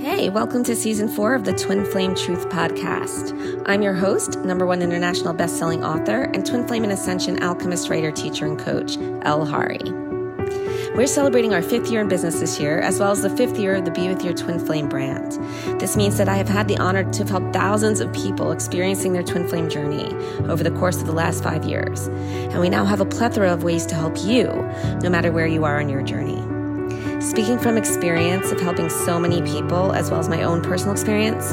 Hey, welcome to season four of the Twin Flame Truth Podcast. I'm your host, number one international best-selling author, and Twin Flame and Ascension alchemist, writer, teacher, and coach, El Hari. We're celebrating our fifth year in business this year, as well as the fifth year of the Be With Your Twin Flame brand. This means that I have had the honor to help thousands of people experiencing their twin flame journey over the course of the last five years. And we now have a plethora of ways to help you, no matter where you are on your journey. Speaking from experience of helping so many people, as well as my own personal experience,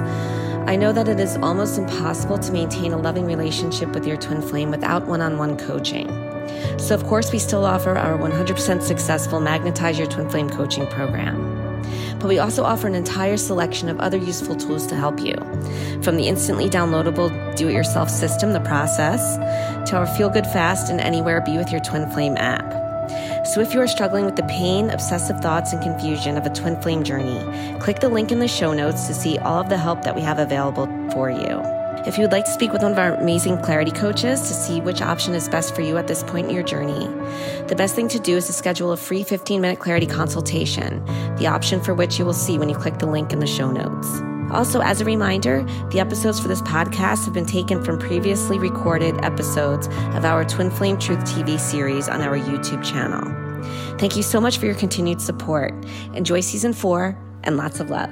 I know that it is almost impossible to maintain a loving relationship with your twin flame without one on one coaching. So, of course, we still offer our 100% successful Magnetize Your Twin Flame coaching program. But we also offer an entire selection of other useful tools to help you. From the instantly downloadable do it yourself system, the process, to our Feel Good Fast and Anywhere Be With Your Twin Flame app. So if you are struggling with the pain, obsessive thoughts, and confusion of a twin flame journey, click the link in the show notes to see all of the help that we have available for you. If you would like to speak with one of our amazing clarity coaches to see which option is best for you at this point in your journey, the best thing to do is to schedule a free 15 minute clarity consultation, the option for which you will see when you click the link in the show notes. Also, as a reminder, the episodes for this podcast have been taken from previously recorded episodes of our Twin Flame Truth TV series on our YouTube channel. Thank you so much for your continued support. Enjoy season four and lots of love.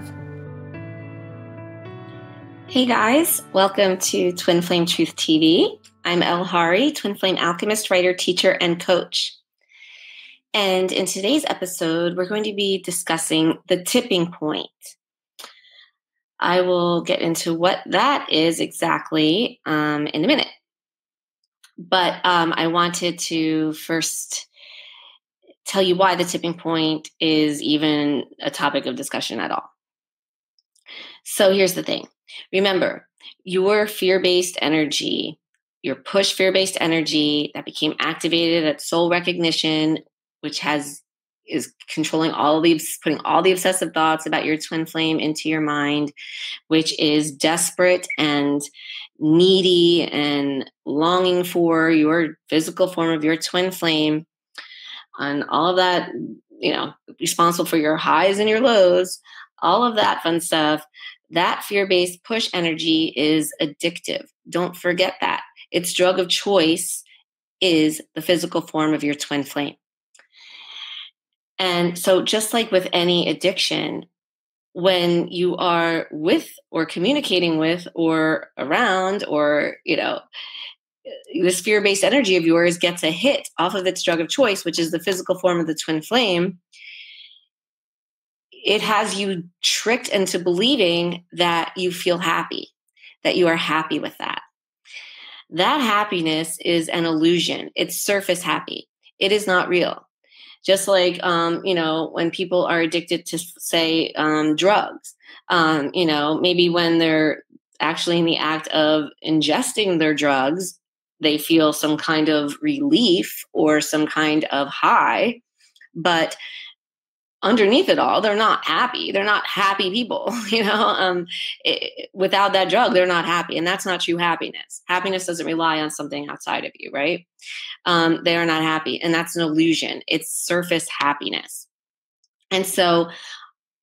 Hey guys, welcome to Twin Flame Truth TV. I'm El Hari, Twin Flame alchemist, writer, teacher, and coach. And in today's episode, we're going to be discussing the tipping point. I will get into what that is exactly um, in a minute. But um, I wanted to first tell you why the tipping point is even a topic of discussion at all. So here's the thing remember, your fear based energy, your push fear based energy that became activated at soul recognition, which has is controlling all of these putting all the obsessive thoughts about your twin flame into your mind which is desperate and needy and longing for your physical form of your twin flame. And all of that you know responsible for your highs and your lows all of that fun stuff that fear-based push energy is addictive. Don't forget that. Its drug of choice is the physical form of your twin flame and so, just like with any addiction, when you are with or communicating with or around or, you know, this fear based energy of yours gets a hit off of its drug of choice, which is the physical form of the twin flame, it has you tricked into believing that you feel happy, that you are happy with that. That happiness is an illusion, it's surface happy, it is not real just like um, you know when people are addicted to say um, drugs um, you know maybe when they're actually in the act of ingesting their drugs they feel some kind of relief or some kind of high but underneath it all they're not happy. They're not happy people you know? Um, it, without that drug they're not happy and that's not true happiness. Happiness doesn't rely on something outside of you right? Um, they are not happy and that's an illusion. It's surface happiness. And so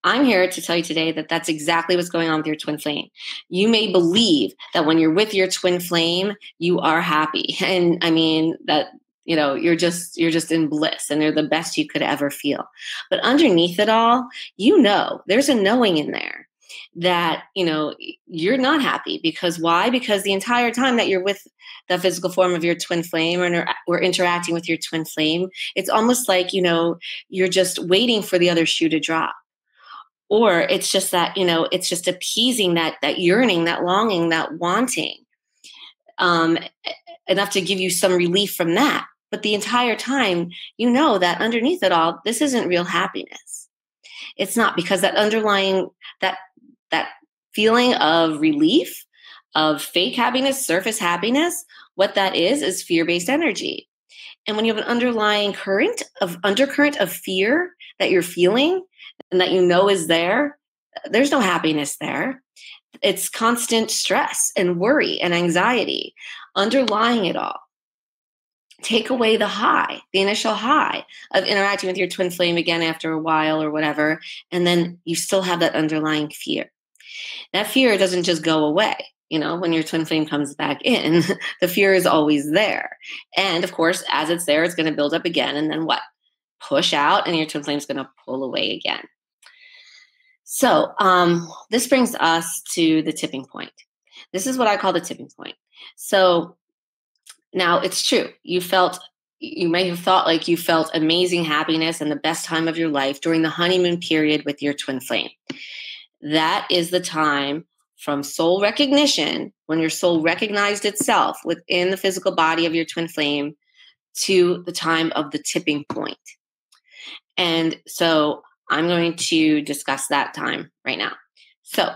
I'm here to tell you today that that's exactly what's going on with your twin flame. You may believe that when you're with your twin flame, you are happy. And I mean, that you know you're just you're just in bliss and they're the best you could ever feel. But underneath it all you know there's a knowing in there that you know you're not happy because why? Because the entire time that you're with the physical form of your twin flame or we're interacting with your twin flame it's almost like you know you're just waiting for the other shoe to drop. Or it's just that you know it's just appeasing that that yearning that longing that wanting um enough to give you some relief from that but the entire time, you know that underneath it all, this isn't real happiness. It's not because that underlying that that feeling of relief, of fake happiness, surface happiness, what that is is fear-based energy. And when you have an underlying current of undercurrent of fear that you're feeling and that you know is there, there's no happiness there. It's constant stress and worry and anxiety underlying it all. Take away the high, the initial high of interacting with your twin flame again after a while or whatever. And then you still have that underlying fear. That fear doesn't just go away. You know, when your twin flame comes back in, the fear is always there. And of course, as it's there, it's going to build up again. And then what? Push out, and your twin flame is going to pull away again. So, um, this brings us to the tipping point. This is what I call the tipping point. So, now it's true. You felt you may have thought like you felt amazing happiness and the best time of your life during the honeymoon period with your twin flame. That is the time from soul recognition, when your soul recognized itself within the physical body of your twin flame, to the time of the tipping point. And so I'm going to discuss that time right now. So,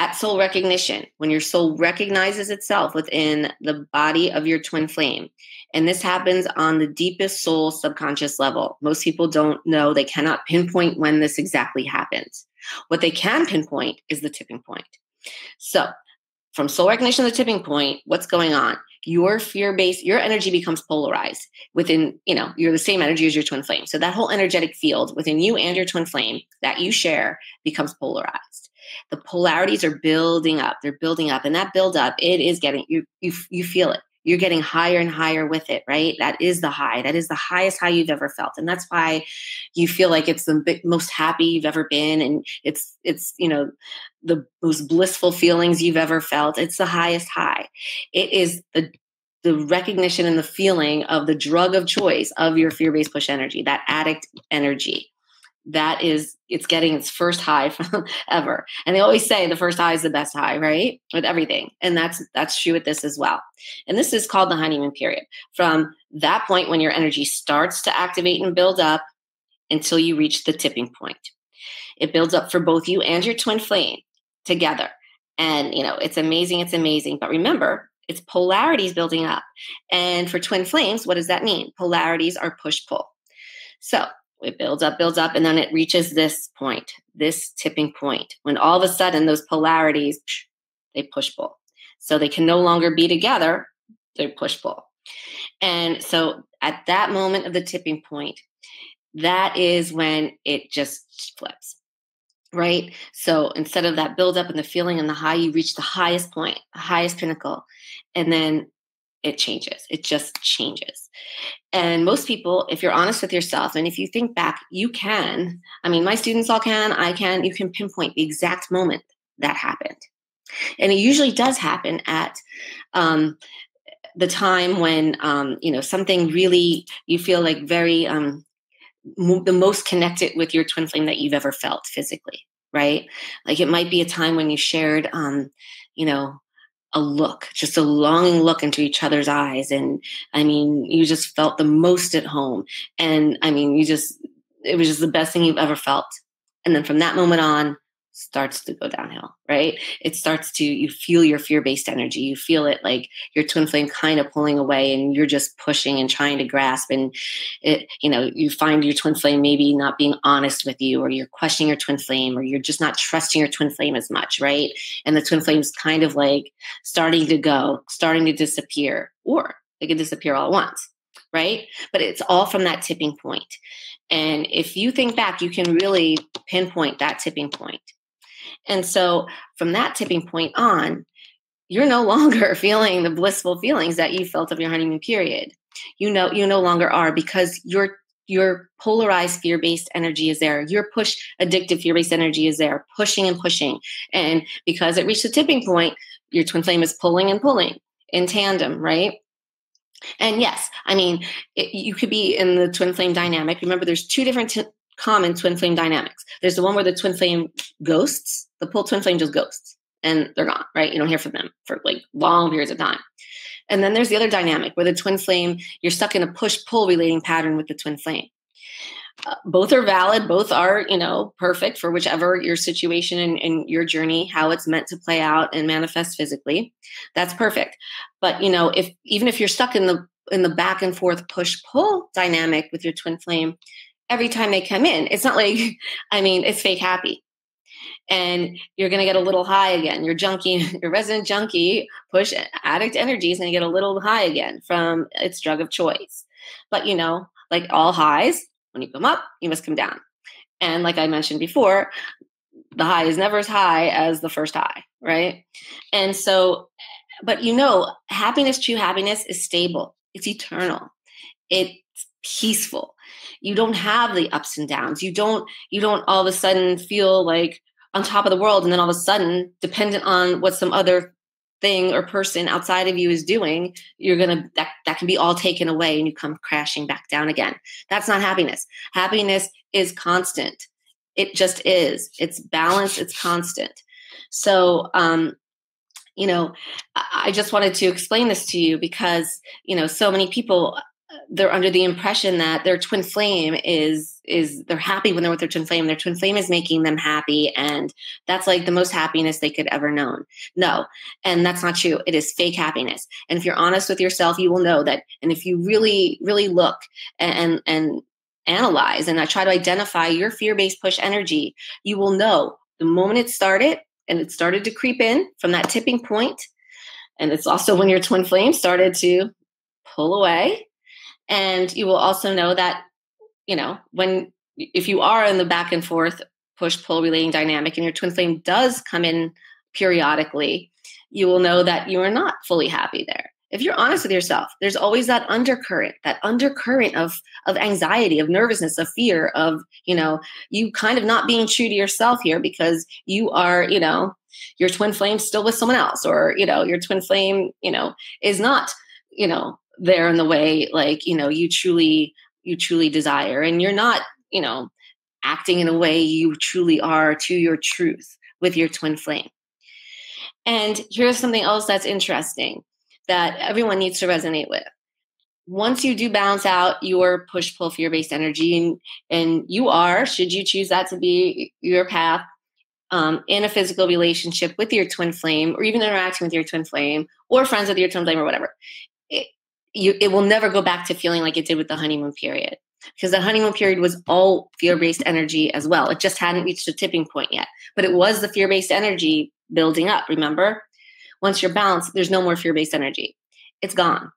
at soul recognition, when your soul recognizes itself within the body of your twin flame. And this happens on the deepest soul subconscious level. Most people don't know, they cannot pinpoint when this exactly happens. What they can pinpoint is the tipping point. So, from soul recognition to the tipping point, what's going on? Your fear based, your energy becomes polarized within, you know, you're the same energy as your twin flame. So, that whole energetic field within you and your twin flame that you share becomes polarized the polarities are building up they're building up and that build up it is getting you you you feel it. You're getting higher and higher with it right? That is the high. That is the highest high you've ever felt and that's why you feel like it's the most happy you've ever been and it's it's you know the most blissful feelings you've ever felt. It's the highest high. It is the the recognition and the feeling of the drug of choice of your fear-based push energy that addict energy that is it's getting its first high ever. And they always say the first high is the best high right? With everything. And that's that's true with this as well. And this is called the honeymoon period. From that point when your energy starts to activate and build up until you reach the tipping point. It builds up for both you and your twin flame together. And you know it's amazing it's amazing. But remember it's polarities building up. And for twin flames what does that mean? Polarities are push pull so it builds up, builds up, and then it reaches this point, this tipping point, when all of a sudden those polarities they push pull. So they can no longer be together, they push pull. And so at that moment of the tipping point, that is when it just flips. Right. So instead of that build up and the feeling and the high, you reach the highest point, highest pinnacle. And then it changes. It just changes. And most people, if you're honest with yourself, and if you think back, you can. I mean, my students all can, I can, you can pinpoint the exact moment that happened. And it usually does happen at um, the time when, um, you know, something really, you feel like very, um, the most connected with your twin flame that you've ever felt physically, right? Like it might be a time when you shared, um, you know, a look, just a longing look into each other's eyes. And I mean, you just felt the most at home. And I mean, you just, it was just the best thing you've ever felt. And then from that moment on, starts to go downhill, right? It starts to, you feel your fear based energy. You feel it like your twin flame kind of pulling away and you're just pushing and trying to grasp. And it, you know, you find your twin flame maybe not being honest with you or you're questioning your twin flame or you're just not trusting your twin flame as much, right? And the twin flame's kind of like starting to go, starting to disappear, or they can disappear all at once, right? But it's all from that tipping point. And if you think back, you can really pinpoint that tipping point. And so from that tipping point on, you're no longer feeling the blissful feelings that you felt of your honeymoon period. You know, you no longer are because your your polarized fear-based energy is there. Your push addictive fear-based energy is there, pushing and pushing. And because it reached the tipping point, your twin flame is pulling and pulling in tandem, right? And yes, I mean, it, you could be in the twin flame dynamic. Remember, there's two different t- common twin flame dynamics. There's the one where the twin flame ghosts, the pull twin flame just ghosts and they're gone, right? You don't hear from them for like long periods of time. And then there's the other dynamic where the twin flame, you're stuck in a push pull relating pattern with the twin flame. Uh, both are valid, both are, you know, perfect for whichever your situation and, and your journey, how it's meant to play out and manifest physically. That's perfect. But, you know, if even if you're stuck in the in the back and forth push pull dynamic with your twin flame, every time they come in. It's not like, I mean, it's fake happy. and you're going to get a little high again. Your junkie, your resident junkie push addict energy is going to get a little high again from its drug of choice. But you know, like all highs, when you come up, you must come down. And like I mentioned before, the high is never as high as the first high, right? And so, but you know, happiness, true happiness is stable, it's eternal, it's peaceful. You don't have the ups and downs. You don't, you don't all of a sudden feel like on top of the world and then all of a sudden, dependent on what some other thing or person outside of you is doing, you're gonna that that can be all taken away and you come crashing back down again. That's not happiness. Happiness is constant. It just is. It's balanced, it's constant. So um, you know, I just wanted to explain this to you because, you know, so many people they're under the impression that their twin flame is is they're happy when they're with their twin flame their twin flame is making them happy and that's like the most happiness they could ever known. No and that's not true. It is fake happiness. And if you're honest with yourself you will know that and if you really really look and and analyze and I try to identify your fear-based push energy you will know the moment it started and it started to creep in from that tipping point and it's also when your twin flame started to pull away and you will also know that, you know, when if you are in the back and forth push pull relating dynamic and your twin flame does come in periodically, you will know that you are not fully happy there. If you're honest with yourself, there's always that undercurrent, that undercurrent of of anxiety, of nervousness, of fear, of, you know, you kind of not being true to yourself here because you are, you know, your twin flame still with someone else or, you know, your twin flame, you know, is not, you know, there in the way like you know you truly you truly desire and you're not you know acting in a way you truly are to your truth with your twin flame. And here's something else that's interesting that everyone needs to resonate with. Once you do balance out your push pull fear based energy and, and you are should you choose that to be your path um, in a physical relationship with your twin flame or even interacting with your twin flame or friends with your twin flame or whatever you it will never go back to feeling like it did with the honeymoon period. Because the honeymoon period was all fear-based energy as well. It just hadn't reached a tipping point yet. But it was the fear-based energy building up remember? Once you're balanced there's no more fear-based energy. It's gone.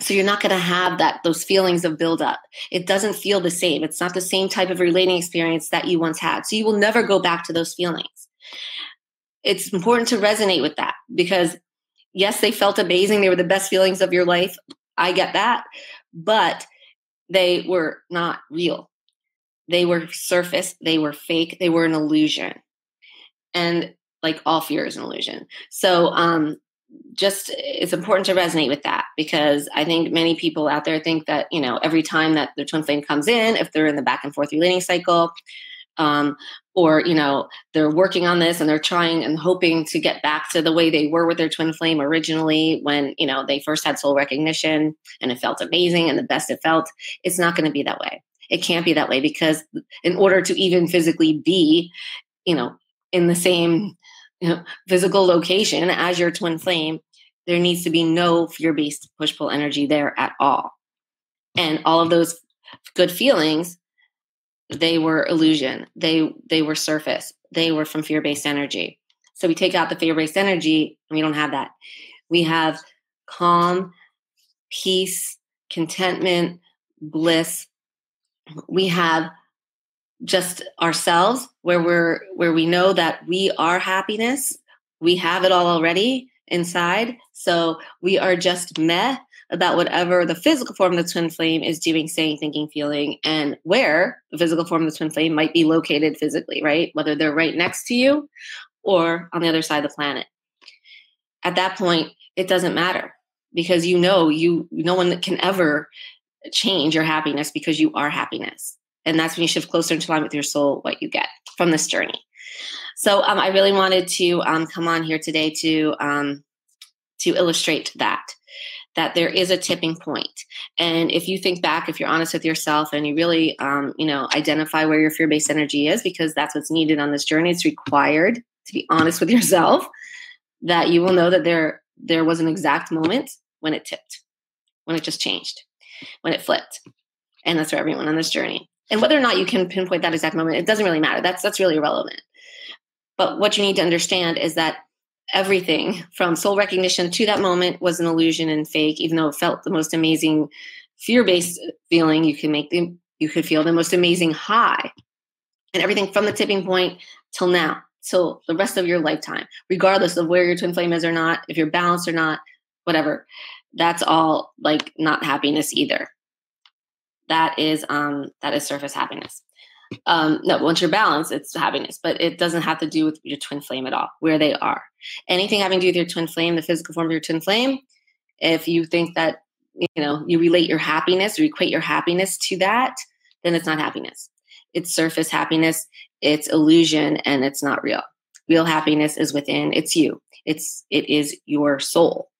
So you're not going to have that those feelings of build up it doesn't feel the same. It's not the same type of relating experience that you once had. So you will never go back to those feelings. It's important to resonate with that because yes they felt amazing. They were the best feelings of your life I get that. But they were not real. They were surface, they were fake, they were an illusion. And like all fear is an illusion. So um just it's important to resonate with that because I think many people out there think that, you know, every time that their twin flame comes in, if they're in the back and forth relating cycle, um, or you know they're working on this and they're trying and hoping to get back to the way they were with their twin flame originally when you know they first had soul recognition and it felt amazing and the best it felt it's not going to be that way. It can't be that way because in order to even physically be you know in the same you know, physical location as your twin flame there needs to be no fear-based push-pull energy there at all. And all of those good feelings they were illusion. They they were surface. They were from fear-based energy. So we take out the fear-based energy and we don't have that. We have calm peace contentment bliss. We have just ourselves where we're where we know that we are happiness. We have it all already inside. So we are just meh about whatever the physical form of the twin flame is doing, saying, thinking, feeling, and where the physical form of the twin flame might be located physically, right? Whether they're right next to you or on the other side of the planet. At that point, it doesn't matter because you know you no one can ever change your happiness because you are happiness. And that's when you shift closer into line with your soul, what you get from this journey. So um, I really wanted to um, come on here today to um, to illustrate that that there is a tipping point. And if you think back, if you're honest with yourself and you really, um, you know, identify where your fear based energy is, because that's what's needed on this journey, it's required to be honest with yourself, that you will know that there there was an exact moment when it tipped, when it just changed, when it flipped. And that's for everyone on this journey. And whether or not you can pinpoint that exact moment, it doesn't really matter. That's that's really irrelevant. But what you need to understand is that everything from soul recognition to that moment was an illusion and fake, even though it felt the most amazing fear-based feeling you can make the you could feel the most amazing high. And everything from the tipping point till now, till the rest of your lifetime, regardless of where your twin flame is or not, if you're balanced or not, whatever. That's all like not happiness either. That is um that is surface happiness um, no, once you're balanced, it's happiness, but it doesn't have to do with your twin flame at all, where they are. Anything having to do with your twin flame, the physical form of your twin flame, if you think that, you know, you relate your happiness or equate your happiness to that, then it's not happiness. It's surface happiness, it's illusion, and it's not real. Real happiness is within, it's you. It's it is your soul,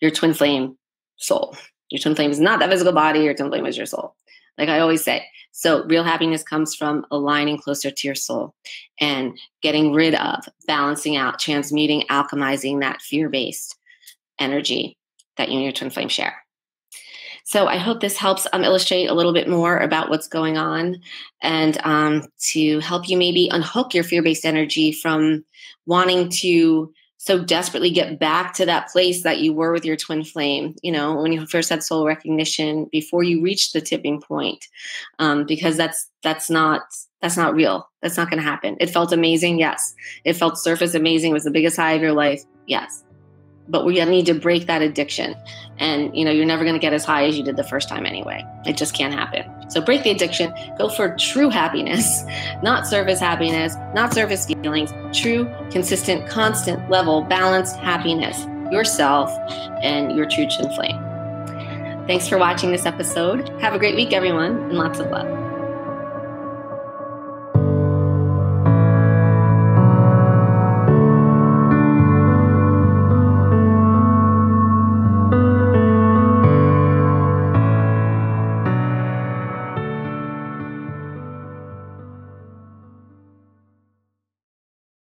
your twin flame soul. Your twin flame is not that physical body, your twin flame is your soul. Like I always say, so, real happiness comes from aligning closer to your soul and getting rid of, balancing out, transmuting, alchemizing that fear based energy that you and your twin flame share. So, I hope this helps um, illustrate a little bit more about what's going on and um, to help you maybe unhook your fear based energy from wanting to so desperately get back to that place that you were with your twin flame you know when you first had soul recognition before you reached the tipping point um, because that's that's not that's not real. That's not going to happen. It felt amazing yes. It felt surface amazing. It was the biggest high of your life yes but we need to break that addiction. And you know you're never going to get as high as you did the first time anyway. It just can't happen. So break the addiction go for true happiness not surface happiness not surface feelings true consistent constant level balanced happiness yourself and your true twin flame. Thanks for watching this episode. Have a great week everyone and lots of love